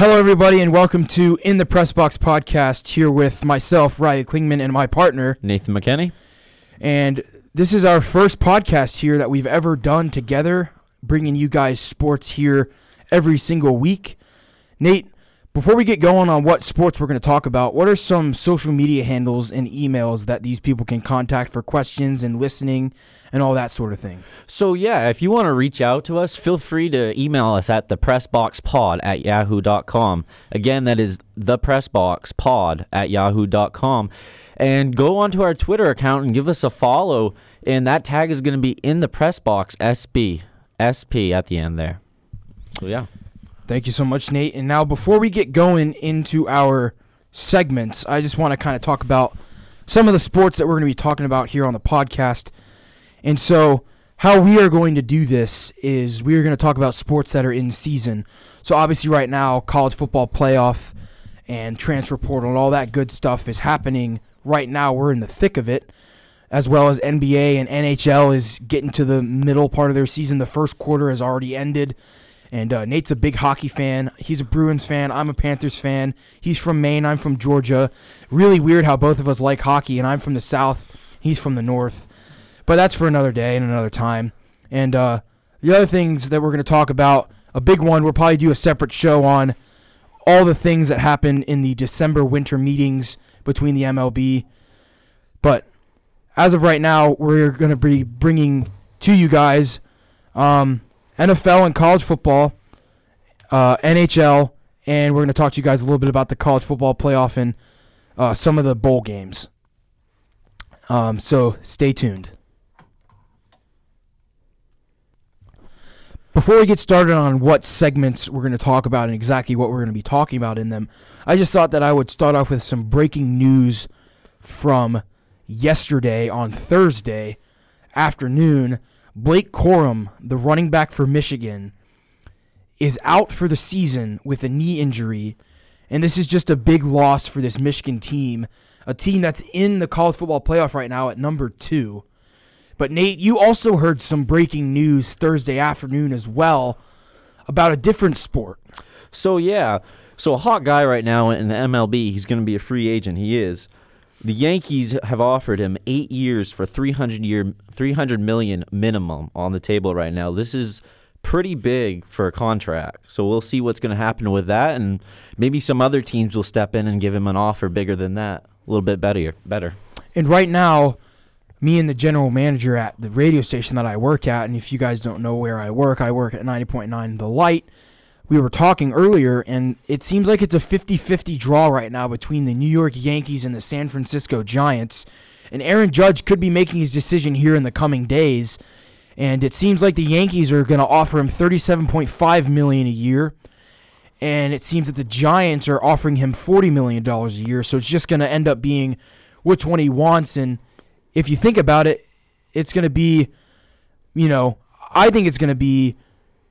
Hello, everybody, and welcome to In the Press Box podcast. Here with myself, Riley Klingman, and my partner. Nathan McKenney. And this is our first podcast here that we've ever done together, bringing you guys sports here every single week. Nate, before we get going on what sports we're going to talk about, what are some social media handles and emails that these people can contact for questions and listening and all that sort of thing? So, yeah, if you want to reach out to us, feel free to email us at thepressboxpod at yahoo.com. Again, that is thepressboxpod at yahoo.com. And go onto our Twitter account and give us a follow. And that tag is going to be in the press box SB, SP at the end there. So, yeah. Thank you so much, Nate. And now, before we get going into our segments, I just want to kind of talk about some of the sports that we're going to be talking about here on the podcast. And so, how we are going to do this is we are going to talk about sports that are in season. So, obviously, right now, college football playoff and transfer portal and all that good stuff is happening right now. We're in the thick of it, as well as NBA and NHL is getting to the middle part of their season. The first quarter has already ended. And uh, Nate's a big hockey fan. He's a Bruins fan. I'm a Panthers fan. He's from Maine. I'm from Georgia. Really weird how both of us like hockey, and I'm from the South. He's from the North. But that's for another day and another time. And uh, the other things that we're going to talk about, a big one, we'll probably do a separate show on all the things that happen in the December winter meetings between the MLB. But as of right now, we're going to be bringing to you guys. Um, NFL and college football, uh, NHL, and we're going to talk to you guys a little bit about the college football playoff and uh, some of the bowl games. Um, so stay tuned. Before we get started on what segments we're going to talk about and exactly what we're going to be talking about in them, I just thought that I would start off with some breaking news from yesterday on Thursday afternoon Blake Corum, the running back for Michigan, is out for the season with a knee injury. And this is just a big loss for this Michigan team, a team that's in the college football playoff right now at number two. But Nate, you also heard some breaking news Thursday afternoon as well about a different sport. So, yeah. So, a hot guy right now in the MLB, he's going to be a free agent. He is. The Yankees have offered him eight years for 300 year, 300 million minimum on the table right now. This is pretty big for a contract. So we'll see what's going to happen with that, and maybe some other teams will step in and give him an offer bigger than that, a little bit better. Better. And right now, me and the general manager at the radio station that I work at, and if you guys don't know where I work, I work at 90.9 The Light we were talking earlier, and it seems like it's a 50 50 draw right now between the New York Yankees and the San Francisco Giants. And Aaron Judge could be making his decision here in the coming days. And it seems like the Yankees are going to offer him 37.5 million a year. And it seems that the Giants are offering him $40 million a year. So it's just going to end up being which one he wants. And if you think about it, it's going to be, you know, I think it's going to be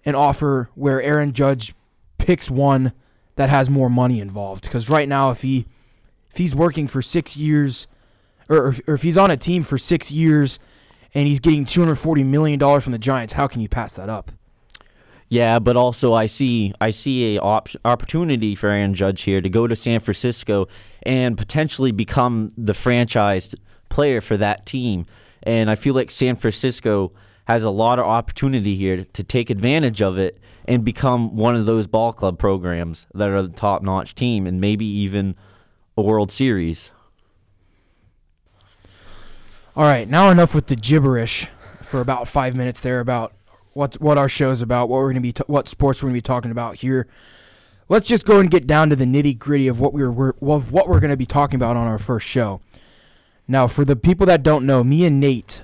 an offer where Aaron Judge picks one that has more money involved. Because right now, if he if he's working for six years, or, or if he's on a team for six years, and he's getting two hundred forty million dollars from the Giants, how can you pass that up? Yeah, but also I see I see a op- opportunity for Aaron Judge here to go to San Francisco and potentially become the franchised player for that team. And I feel like San Francisco has a lot of opportunity here to take advantage of it and become one of those ball club programs that are the top notch team and maybe even a World Series. All right, now enough with the gibberish for about five minutes there about what what our show's about, what we're gonna be, t- what sports we're gonna be talking about here. Let's just go and get down to the nitty gritty of what we're, we're of what we're gonna be talking about on our first show. Now, for the people that don't know, me and Nate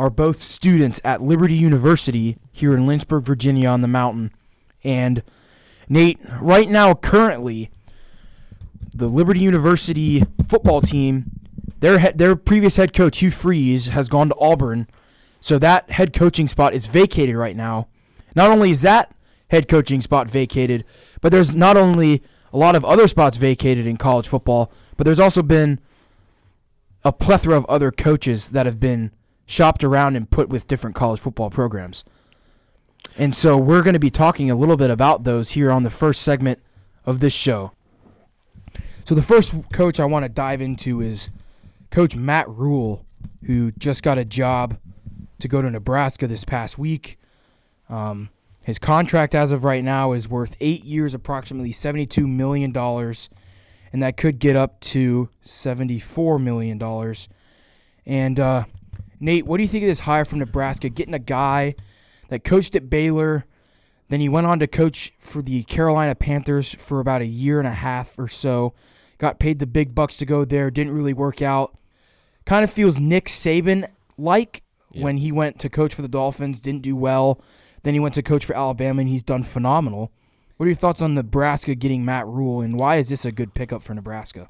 are both students at Liberty University here in Lynchburg, Virginia on the mountain. And Nate, right now, currently, the Liberty University football team, their he- their previous head coach Hugh Freeze has gone to Auburn, so that head coaching spot is vacated right now. Not only is that head coaching spot vacated, but there's not only a lot of other spots vacated in college football, but there's also been a plethora of other coaches that have been shopped around and put with different college football programs. And so we're going to be talking a little bit about those here on the first segment of this show. So the first coach I want to dive into is Coach Matt Rhule, who just got a job to go to Nebraska this past week. Um, his contract as of right now is worth eight years, approximately $72 million, and that could get up to $74 million. And uh, Nate, what do you think of this hire from Nebraska? Getting a guy that coached at Baylor, then he went on to coach for the Carolina Panthers for about a year and a half or so. Got paid the big bucks to go there, didn't really work out. Kind of feels Nick Saban like yeah. when he went to coach for the Dolphins, didn't do well. Then he went to coach for Alabama, and he's done phenomenal. What are your thoughts on Nebraska getting Matt Rhule and why is this a good pickup for Nebraska?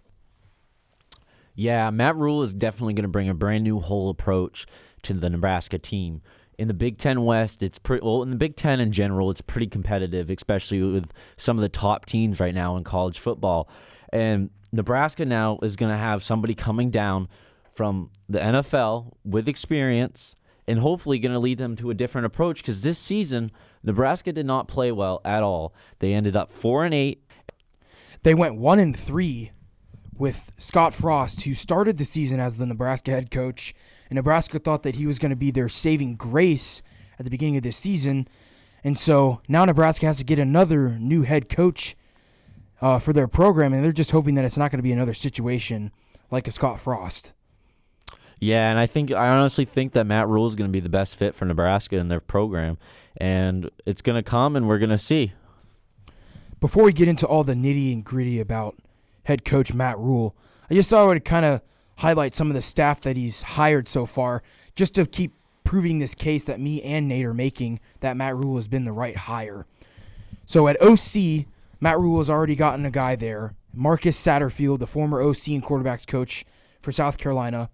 Yeah, Matt Rhule is definitely going to bring a brand new whole approach to the Nebraska team. In the Big Ten West, it's pretty well. In the Big Ten in general, it's pretty competitive, especially with some of the top teams right now in college football. And Nebraska now is going to have somebody coming down from the NFL with experience and hopefully going to lead them to a different approach because this season Nebraska did not play well at all. They ended up 4 and 8. They went 1 and 3 with Scott Frost who started the season as the Nebraska head coach and Nebraska thought that he was going to be their saving grace at the beginning of this season. And so now Nebraska has to get another new head coach uh, for their program, and they're just hoping that it's not going to be another situation like a Scott Frost. Yeah, and I think I honestly think that Matt Rhule is going to be the best fit for Nebraska in their program, and it's going to come, and we're going to see. Before we get into all the nitty and gritty about head coach Matt Rhule. I just thought I would kind of highlight some of the staff that he's hired so far, just to keep proving this case that me and Nate are making that Matt Rhule has been the right hire. So at OC, Matt Rhule has already gotten a guy there, Marcus Satterfield, the former OC and quarterbacks coach for South Carolina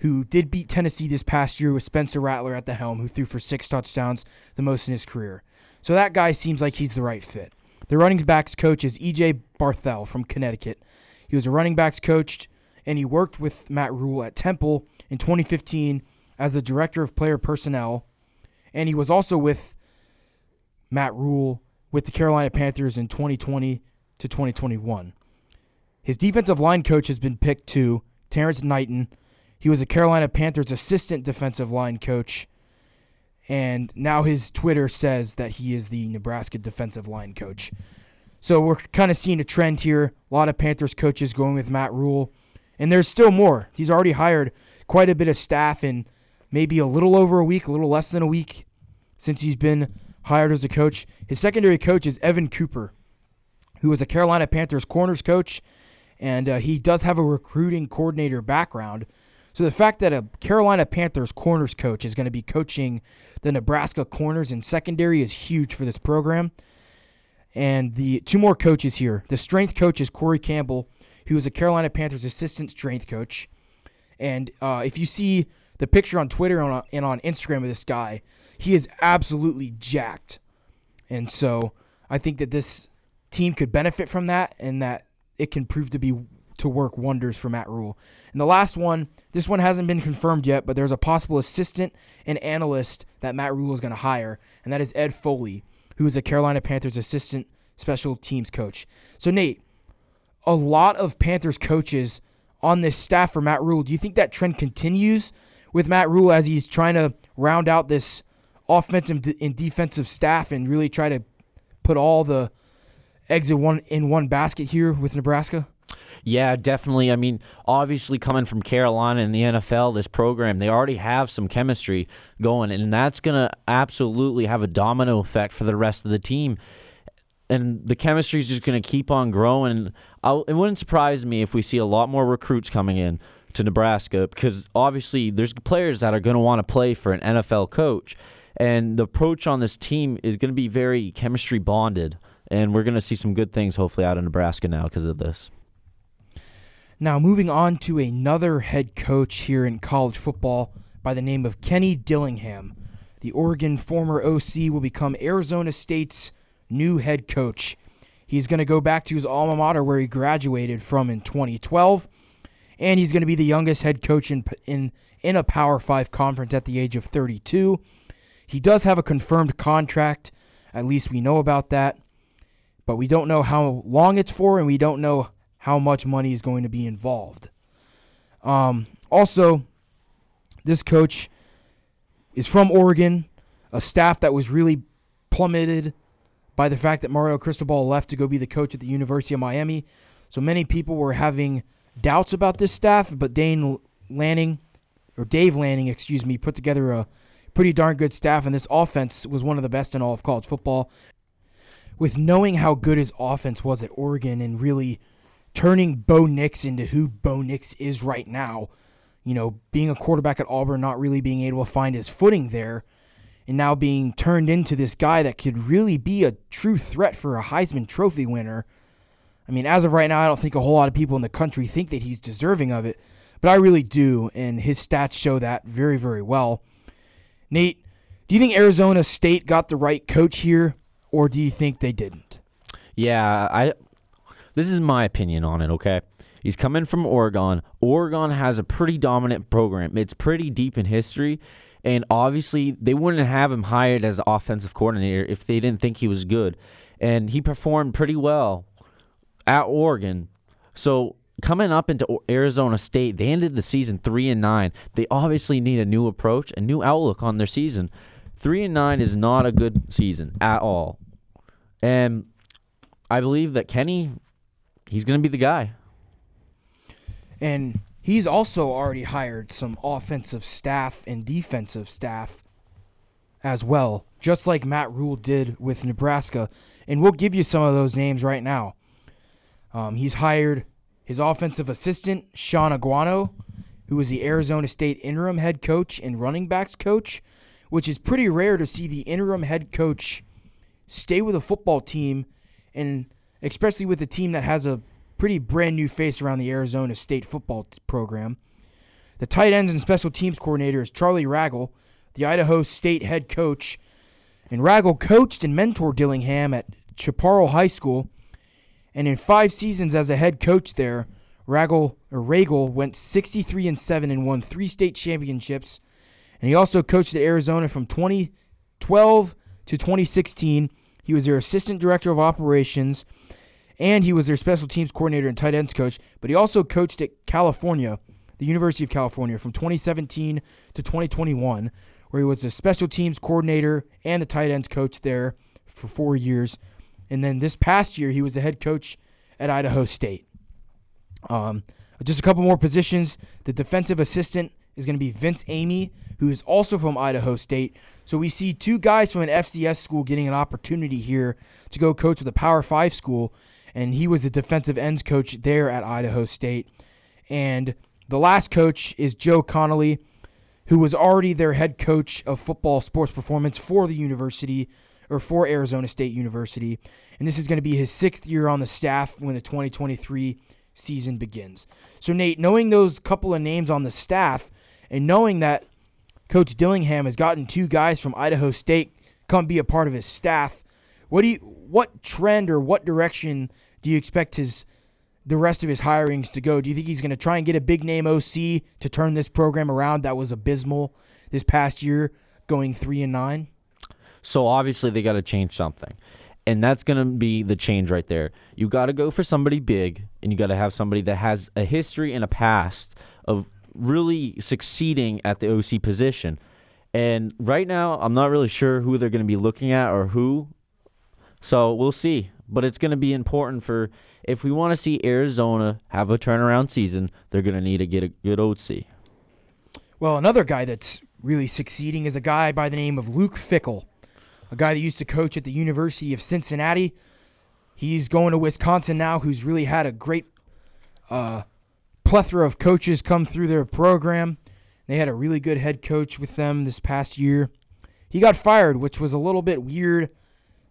who did beat Tennessee this past year with Spencer Rattler at the helm, who threw for six touchdowns, the most in his career. So that guy seems like he's the right fit. The running backs coach is EJ Barthel from Connecticut. He was a running backs coach, and he worked with Matt Rhule at Temple in 2015 as the director of player personnel, and he was also with Matt Rhule with the Carolina Panthers in 2020 to 2021. His defensive line coach has been picked to Terrence Knighton he was a Carolina Panthers assistant defensive line coach. And now his Twitter says that he is the Nebraska defensive line coach. So we're kind of seeing a trend here. A lot of Panthers coaches going with Matt Rhule. And there's still more. He's already hired quite a bit of staff in maybe a little over a week, a little less than a week since he's been hired as a coach. His secondary coach is Evan Cooper, who was a Carolina Panthers corners coach. And uh, he does have a recruiting coordinator background. So the fact that a Carolina Panthers corners coach is going to be coaching the Nebraska corners in secondary is huge for this program. And the two more coaches here. The strength coach is Corey Campbell, who is a Carolina Panthers assistant strength coach. And uh, if you see the picture on Twitter and on, and on Instagram of this guy, he is absolutely jacked. And so I think that this team could benefit from that and that it can prove to be to work wonders for Matt Rhule. And the last one, this one hasn't been confirmed yet, but there's a possible assistant and analyst that Matt Rhule is going to hire, and that is Ed Foley, who is a Carolina Panthers assistant special teams coach. So, Nate, a lot of Panthers coaches on this staff for Matt Rhule. Do you think that trend continues with Matt Rhule as he's trying to round out this offensive and defensive staff and really try to put all the eggs in one in one basket here with Nebraska? Yeah, definitely. I mean, obviously, coming from Carolina and the NFL, this program, they already have some chemistry going, and that's going to absolutely have a domino effect for the rest of the team. And the chemistry is just going to keep on growing. I'll, it wouldn't surprise me if we see a lot more recruits coming in to Nebraska because obviously there's players that are going to want to play for an NFL coach. And the approach on this team is going to be very chemistry bonded. And we're going to see some good things hopefully out of Nebraska now because of this. Now, moving on to another head coach here in college football by the name of Kenny Dillingham. The Oregon former OC will become Arizona State's new head coach. He's going to go back to his alma mater where he graduated from in 2012, and he's going to be the youngest head coach in, in, in a Power 5 conference at the age of 32. He does have a confirmed contract, at least we know about that. but we don't know how long it's for, and we don't know how much money is going to be involved. Um, also, this coach is from Oregon, a staff that was really plummeted by the fact that Mario Cristobal left to go be the coach at the University of Miami. So many people were having doubts about this staff, but Dane Lanning, or Dave Lanning, excuse me, put together a pretty darn good staff, and this offense was one of the best in all of college football. With knowing how good his offense was at Oregon and really turning Bo Nix into who Bo Nix is right now, you know, being a quarterback at Auburn, not really being able to find his footing there, and now being turned into this guy that could really be a true threat for a Heisman Trophy winner. I mean, as of right now, I don't think a whole lot of people in the country think that he's deserving of it, but I really do, and his stats show that very, very well. Nate, do you think Arizona State got the right coach here, or do you think they didn't? Yeah, I. This is my opinion on it. Okay, he's coming from Oregon. Oregon has a pretty dominant program. It's pretty deep in history, and obviously they wouldn't have him hired as offensive coordinator if they didn't think he was good. And he performed pretty well at Oregon. So coming up into Arizona State, they ended the season three and nine. They obviously need a new approach, a new outlook on their season. Three and nine is not a good season at all, and I believe that Kenny, he's going to be the guy. And he's also already hired some offensive staff and defensive staff as well, just like Matt Rhule did with Nebraska. And we'll give you some of those names right now. Um, he's hired his offensive assistant, Shaun Aguano, who was the Arizona State interim head coach and running backs coach, which is pretty rare to see the interim head coach stay with a football team, and especially with a team that has a pretty brand new face around the Arizona State football t- program. The tight ends and special teams coordinator is Charlie Ragle, the Idaho State head coach. And Ragle coached and mentored Dillingham at Chaparral High School. And in five seasons as a head coach there, Ragle or Ragle went 63 and 7 and won three state championships. And he also coached at Arizona from 2012 to 2016. He was their assistant director of operations and he was their special teams coordinator and tight ends coach. But he also coached at California, the University of California, from 2017 to 2021, where he was the special teams coordinator and the tight ends coach there for four years. And then this past year, he was the head coach at Idaho State. Um, just a couple more positions. The defensive assistant is going to be Vince Amey, who is also from Idaho State. So we see two guys from an FCS school getting an opportunity here to go coach with a Power Five school and he was the defensive ends coach there at Idaho State. And the last coach is Joe Connolly, who was already their head coach of football sports performance for the university or for Arizona State University. And this is going to be his sixth year on the staff when the 2023 season begins. So, Nate, knowing those couple of names on the staff and knowing that Coach Dillingham has gotten two guys from Idaho State come be a part of his staff, what do you what trend or what direction do you expect his the rest of his hirings to go? Do you think he's going to try and get a big name OC to turn this program around that was abysmal this past year, going three and nine? So obviously they got to change something. And that's going to be the change right there. You got to go for somebody big and you got to have somebody that has a history and a past of really succeeding at the OC position. And right now, I'm not really sure who they're going to be looking at or who. So we'll see but it's going to be important for if we want to see Arizona have a turnaround season, they're going to need to get a good OC. Well, another guy that's really succeeding is a guy by the name of Luke Fickell, a guy that used to coach at the University of Cincinnati. He's going to Wisconsin now, who's really had a great uh, plethora of coaches come through their program. They had a really good head coach with them this past year. He got fired, which was a little bit weird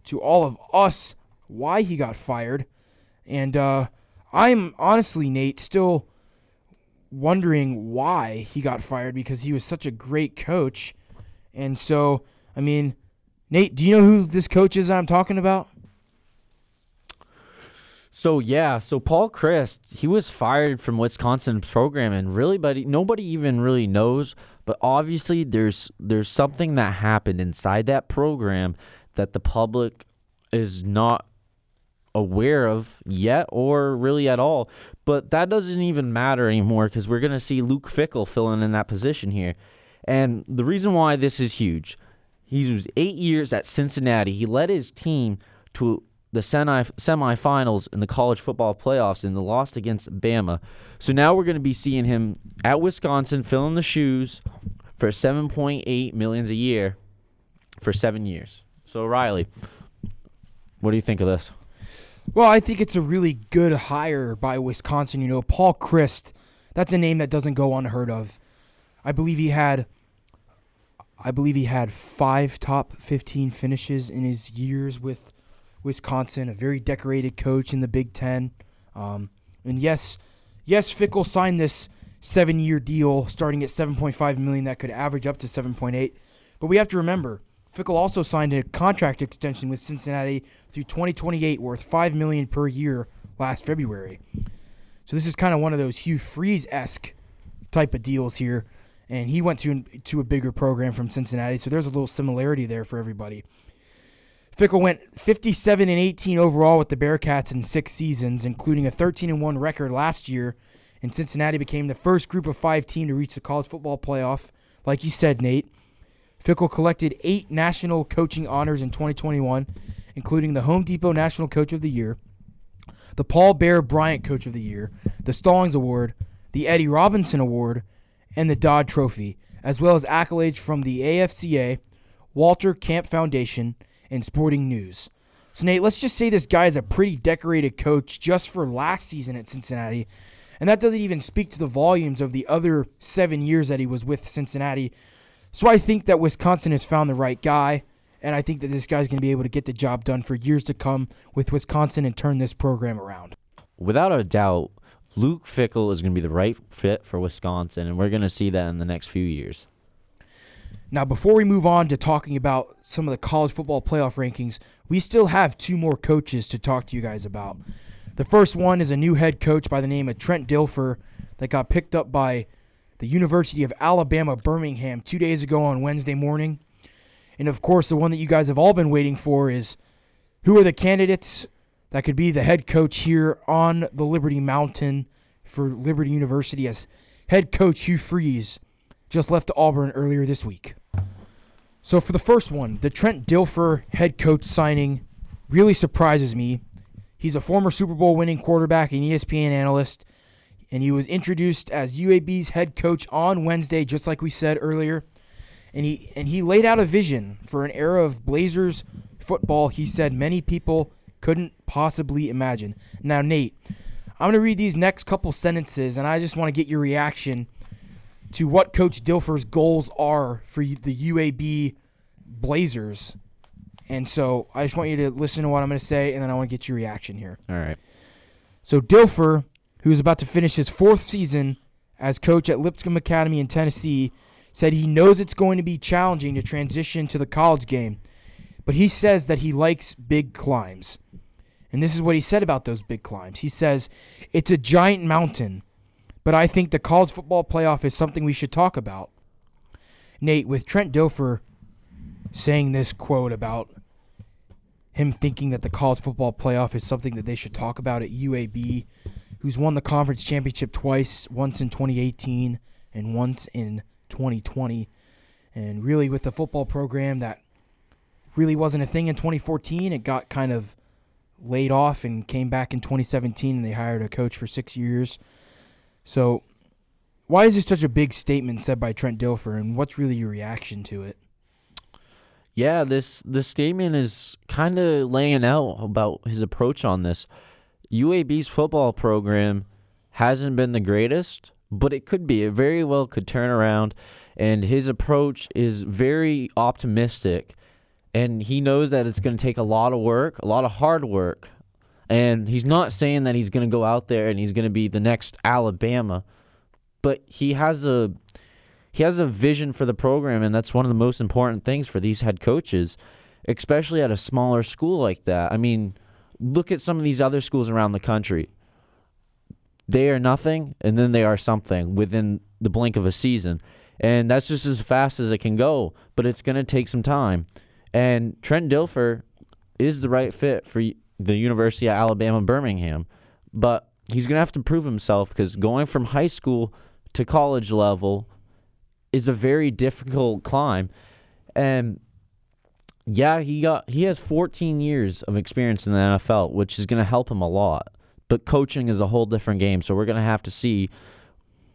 to all of us why he got fired. And uh, I'm honestly, Nate, still wondering why he got fired because he was such a great coach. And so, I mean, Nate, do you know who this coach is I'm talking about? So yeah, so Paul Chryst, he was fired from Wisconsin program, and really, but nobody even really knows. But obviously, there's there's something that happened inside that program that the public is not aware of yet or really at all. But that doesn't even matter anymore because we're going to see Luke Fickell filling in that position here. And the reason why this is huge, he was eight years at Cincinnati. He led his team to the semi semifinals in the college football playoffs and the loss against Bama. So now we're going to be seeing him at Wisconsin filling the shoes for 7.8 millions a year for 7 years. So Riley, what do you think of this? Well, I think it's a really good hire by Wisconsin. You know, Paul Chryst, that's a name that doesn't go unheard of. I believe he had I believe he had 5 top 15 finishes in his years with Wisconsin, a very decorated coach in the Big 10. Um, and yes, yes, Fickell signed this 7-year deal starting at 7.5 million that could average up to 7.8. But we have to remember Fickell also signed a contract extension with Cincinnati through 2028 worth 5 million per year last February. So this is kind of one of those Hugh Freeze-esque type of deals here and he went to to a bigger program from Cincinnati, so there's a little similarity there for everybody. Fickell went 57 and 18 overall with the Bearcats in 6 seasons, including a 13 and 1 record last year, and Cincinnati became the first group of 5 team to reach the college football playoff. Like you said, Nate, Fickell collected eight national coaching honors in 2021, including the Home Depot National Coach of the Year, the Paul Bear Bryant Coach of the Year, the Stallings Award, the Eddie Robinson Award, and the Dodd Trophy, as well as accolades from the AFCA, Walter Camp Foundation, and Sporting News. So, Nate, let's just say this guy is a pretty decorated coach just for last season at Cincinnati. And that doesn't even speak to the volumes of the other seven years that he was with Cincinnati so I think that Wisconsin has found the right guy, and I think that this guy's going to be able to get the job done for years to come with Wisconsin and turn this program around. Without a doubt, Luke Fickell is going to be the right fit for Wisconsin, and we're going to see that in the next few years. Now, before we move on to talking about some of the college football playoff rankings, we still have two more coaches to talk to you guys about. The first one is a new head coach by the name of Trent Dilfer that got picked up by the University of Alabama Birmingham two days ago on Wednesday morning. And of course, the one that you guys have all been waiting for is who are the candidates that could be the head coach here on the Liberty Mountain for Liberty University as head coach Hugh Freeze just left Auburn earlier this week. So for the first one, the Trent Dilfer head coach signing really surprises me. He's a former Super Bowl winning quarterback and ESPN analyst and he was introduced as UAB's head coach on Wednesday, just like we said earlier. And he and he laid out a vision for an era of Blazers football. He said many people couldn't possibly imagine. Now, Nate, I'm going to read these next couple sentences, and I just want to get your reaction to what Coach Dilfer's goals are for the UAB Blazers. And so I just want you to listen to what I'm going to say, and then I want to get your reaction here. All right. So Dilfer who is about to finish his fourth season as coach at Lipscomb Academy in Tennessee, said he knows it's going to be challenging to transition to the college game, but he says that he likes big climbs. And this is what he said about those big climbs. He says, It's a giant mountain, but I think the college football playoff is something we should talk about. Nate, with Trent Dilfer saying this quote about him thinking that the college football playoff is something that they should talk about at UAB, who's won the conference championship twice, once in 2018 and once in 2020. And really, with the football program that really wasn't a thing in 2014, it got kind of laid off and came back in 2017, and they hired a coach for six years. So, why is this such a big statement said by Trent Dilfer, and what's really your reaction to it? Yeah, this this statement is kind of laying out about his approach on this. UAB's football program hasn't been the greatest, but it could be. It very well could turn around. And his approach is very optimistic. And he knows that it's going to take a lot of work, a lot of hard work. And he's not saying that he's going to go out there and he's going to be the next Alabama, but he has a he has a vision for the program and that's one of the most important things for these head coaches, especially at a smaller school like that. I mean, look at some of these other schools around the country. They are nothing, and then they are something within the blink of a season. And that's just as fast as it can go, but it's going to take some time. And Trent Dilfer is the right fit for the University of Alabama Birmingham. But he's going to have to prove himself because going from high school to college level is a very difficult climb. And yeah, he got he has 14 years of experience in the NFL, which is going to help him a lot. But coaching is a whole different game, so we're going to have to see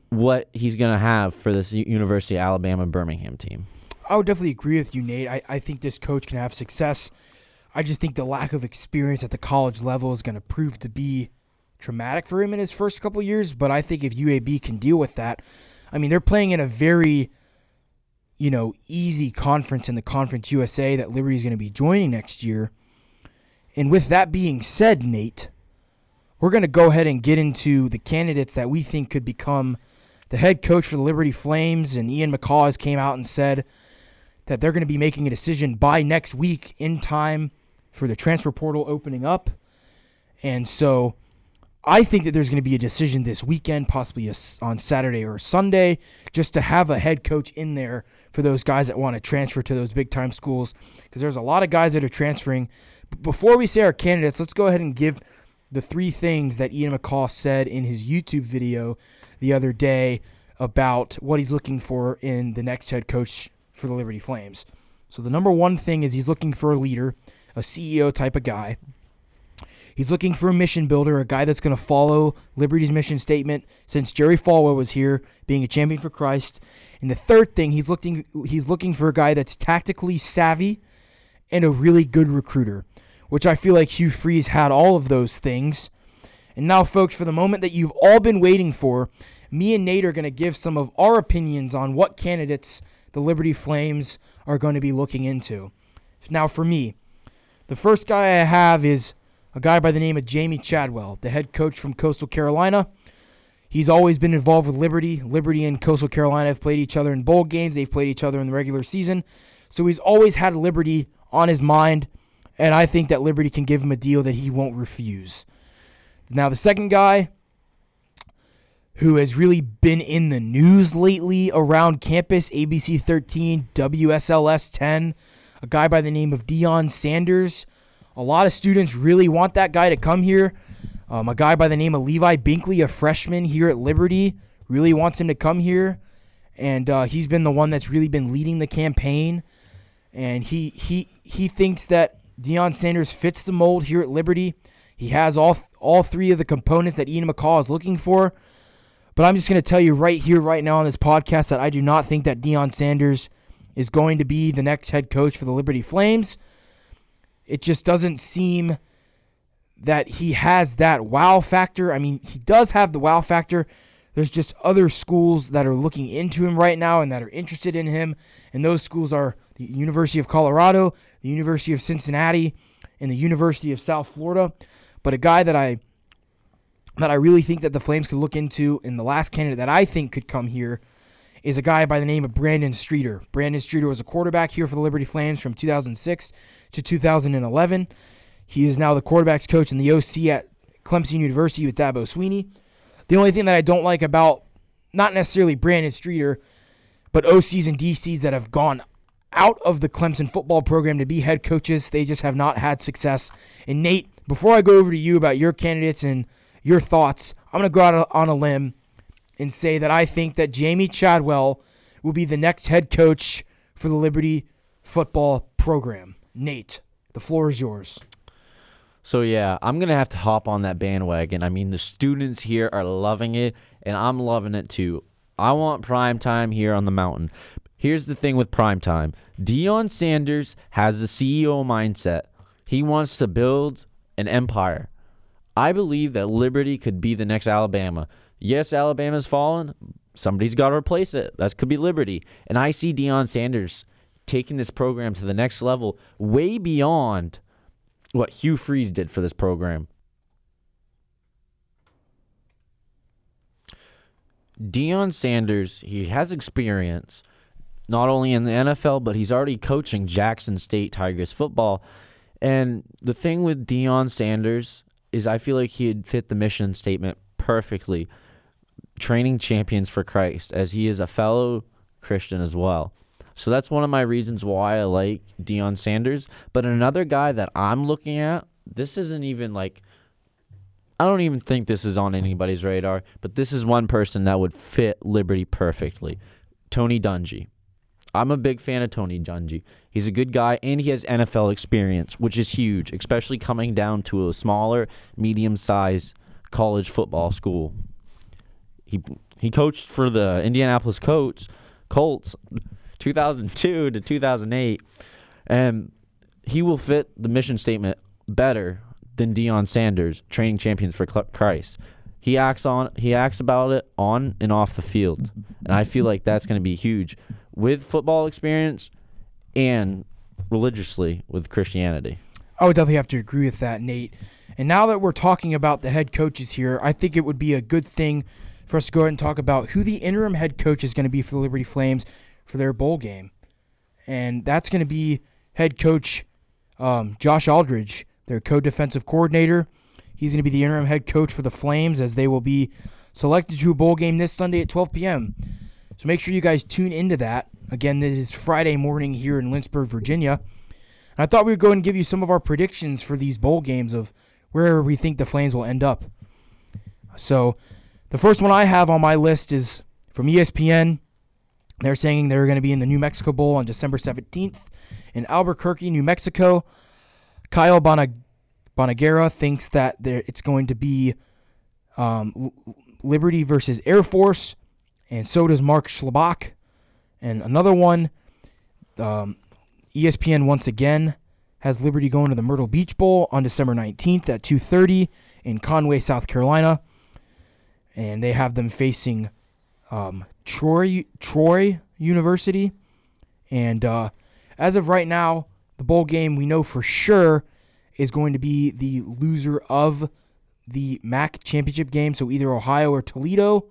what he's going to have for this University of Alabama Birmingham team. I would definitely agree with you, Nate. I, I think this coach can have success. I just think the lack of experience at the college level is going to prove to be traumatic for him in his first couple years. But I think if UAB can deal with that, I mean, they're playing in a very, you know, easy conference in the Conference USA that Liberty is going to be joining next year. And with that being said, Nate, we're going to go ahead and get into the candidates that we think could become the head coach for the Liberty Flames. And Ian McCaw has came out and said that they're going to be making a decision by next week in time for the transfer portal opening up. And so I think that there's going to be a decision this weekend, possibly a, on Saturday or Sunday, just to have a head coach in there for those guys that want to transfer to those big time schools. Because there's a lot of guys that are transferring. Before we say our candidates, let's go ahead and give the three things that Ian McCaw said in his YouTube video the other day about what he's looking for in the next head coach for the Liberty Flames. So the number one thing is he's looking for a leader, a CEO type of guy. He's looking for a mission builder, a guy that's going to follow Liberty's mission statement since Jerry Falwell was here, being a champion for Christ. And the third thing, he's looking he's looking for a guy that's tactically savvy and a really good recruiter which I feel like Hugh Freeze had all of those things. And now, folks, for the moment that you've all been waiting for, me and Nate are going to give some of our opinions on what candidates the Liberty Flames are going to be looking into. Now, for me, the first guy I have is a guy by the name of Jamey Chadwell, the head coach from Coastal Carolina. He's always been involved with Liberty. Liberty and Coastal Carolina have played each other in bowl games, they've played each other in the regular season. So he's always had Liberty on his mind and I think that Liberty can give him a deal that he won't refuse. Now, the second guy who has really been in the news lately around campus, ABC 13, WSLS 10, a guy by the name of Deion Sanders. A lot of students really want that guy to come here. Um, a guy by the name of Levi Binkley, a freshman here at Liberty, really wants him to come here. And uh, he's been the one that's really been leading the campaign. And he, he, he thinks that Deion Sanders fits the mold here at Liberty. He has all all three of the components that Ian McCaw is looking for. But I'm just going to tell you right here, right now on this podcast, that I do not think that Deion Sanders is going to be the next head coach for the Liberty Flames. It just doesn't seem that he has that wow factor. I mean, he does have the wow factor. There's just other schools that are looking into him right now and that are interested in him. And those schools are the University of Colorado, the University of Cincinnati, and the University of South Florida. But a guy that I that I really think that the Flames could look into, and the last candidate that I think could come here is a guy by the name of Brandon Streeter. Brandon Streeter was a quarterback here for the Liberty Flames from 2006 to 2011. He is now the quarterbacks coach and the OC at Clemson University with Dabo Swinney. The only thing that I don't like about not necessarily Brandon Streeter, but OCs and DCs that have gone out of the Clemson football program to be head coaches. They just have not had success. And Nate, before I go over to you about your candidates and your thoughts, I'm going to go out on a limb and say that I think that Jamey Chadwell will be the next head coach for the Liberty football program. Nate, the floor is yours. So yeah, I'm gonna have to hop on that bandwagon. I mean, the students here are loving it, and I'm loving it too. I want prime time here on the mountain. Here's the thing with prime time. Deion Sanders has a CEO mindset. He wants to build an empire. I believe that Liberty could be the next Alabama. Yes, Alabama's fallen. Somebody's got to replace it. That could be Liberty. And I see Deion Sanders taking this program to the next level, way beyond what Hugh Freeze did for this program. Deion Sanders, he has experience not only in the NFL, but he's already coaching Jackson State Tigers football. And the thing with Deion Sanders is I feel like he'd fit the mission statement perfectly. Training champions for Christ, as he is a fellow Christian as well. So that's one of my reasons why I like Deion Sanders. But another guy that I'm looking at this isn't even like I don't even think this is on anybody's radar, but this is one person that would fit Liberty perfectly. Tony Dungy. I'm a big fan of Tony Dungy. He's a good guy and he has NFL experience, which is huge, especially coming down to a smaller, medium-sized college football school. He he coached for the Indianapolis Colts, Colts 2002 to 2008 and he will fit the mission statement better than Deion Sanders, training champions for Christ. He acts on he acts about it on and off the field, and I feel like that's going to be huge with football experience and religiously with Christianity. I would definitely have to agree with that, Nate. And now that we're talking about the head coaches here, I think it would be a good thing for us to go ahead and talk about who the interim head coach is going to be for the Liberty Flames for their bowl game. And that's going to be head coach um, Josh Aldridge their co defensive coordinator. He's going to be the interim head coach for the Flames as they will be selected to a bowl game this Sunday at 12 p.m. So make sure you guys tune into that. Again, this is Friday morning here in Lynchburg, Virginia. And I thought we would go and give you some of our predictions for these bowl games of where we think the Flames will end up. So the first one I have on my list is from ESPN. They're saying they're going to be in the New Mexico Bowl on December 17th in Albuquerque, New Mexico. Kyle Bonagura thinks that there it's going to be um, Liberty versus Air Force, and so does Mark Schlabach. And another one, um, ESPN once again has Liberty going to the Myrtle Beach Bowl on December 19th at 2:30 in Conway, South Carolina, and they have them facing um, Troy Troy University. And uh, as of right now, the bowl game we know for sure is going to be the loser of the MAC championship game, so either Ohio or Toledo.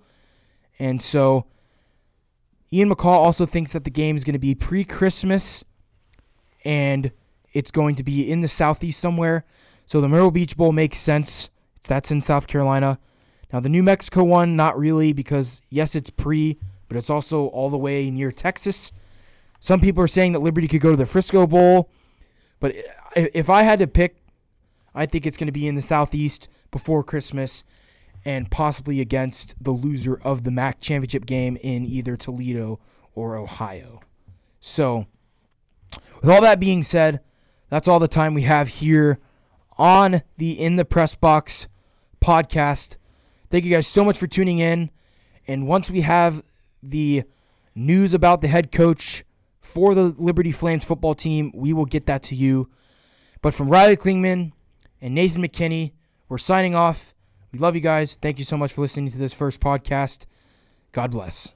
And so Ian McCaw also thinks that the game is going to be pre Christmas and it's going to be in the southeast somewhere. So the Myrtle Beach Bowl makes sense. It's, that's in South Carolina. Now the New Mexico one, not really, because yes, it's pre, but it's also all the way near Texas. Some people are saying that Liberty could go to the Frisco Bowl. But if I had to pick, I think it's going to be in the Southeast before Christmas and possibly against the loser of the MAC championship game in either Toledo or Ohio. So, with all that being said, that's all the time we have here on the In the Press Box podcast. Thank you guys so much for tuning in. And once we have the news about the head coach for the Liberty Flames football team. We will get that to you. But from Riley Klingman and Nathan McKinney, we're signing off. We love you guys. Thank you so much for listening to this first podcast. God bless.